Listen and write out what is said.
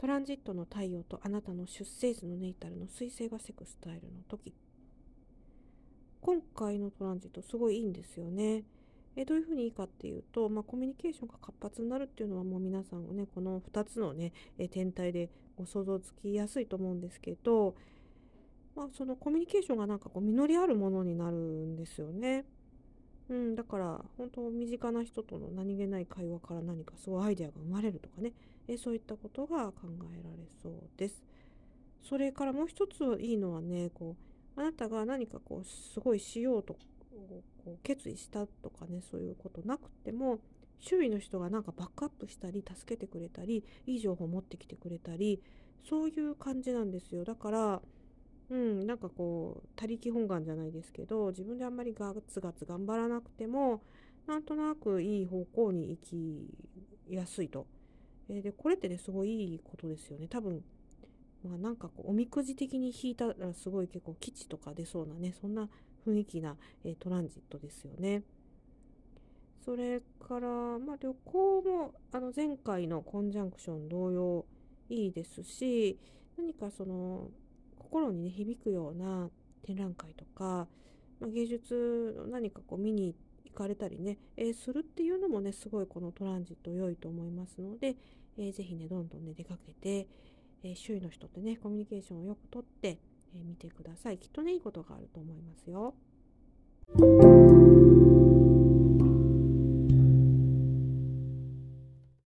トランジットの太陽とあなたの出生図のネイタルの彗星がセクスタイルの時今回のトランジットすごいいいんですよね。えどういうふうにいいかっていうと、まあ、コミュニケーションが活発になるっていうのはもう皆さんねこの2つのねえ天体でご想像つきやすいと思うんですけど、まあ、そのコミュニケーションがなんかこう実りあるものになるんですよね。うん、だから本当身近な人との何気ない会話から何かすごいアイデアが生まれるとかねえそういったことが考えられそうです。それからもう一ついいのはねこうあなたが何かこうすごいしようとこう決意したとかねそういうことなくても周囲の人がなんかバックアップしたり助けてくれたりいい情報を持ってきてくれたりそういう感じなんですよだからうんなんかこう他力本願じゃないですけど自分であんまりガツガツ頑張らなくてもなんとなくいい方向に行きやすいと。えー、でこれってねすごいいいことですよね多分まあなんかこうおみくじ的に引いたらすごい結構基地とか出そうなねそんな雰囲気な、えトランジットですよね。それから、まあ、旅行もあの前回のコンジャンクション同様いいですし何かその心にね響くような展覧会とか、まあ、芸術の何かこう見に行かれたりね、えー、するっていうのもねすごいこのトランジット良いと思いますので、えー、ぜひねどんどんね出かけて、えー、周囲の人ってねコミュニケーションをよくとってえ見てください。きっとね、いいことがあると思いますよ。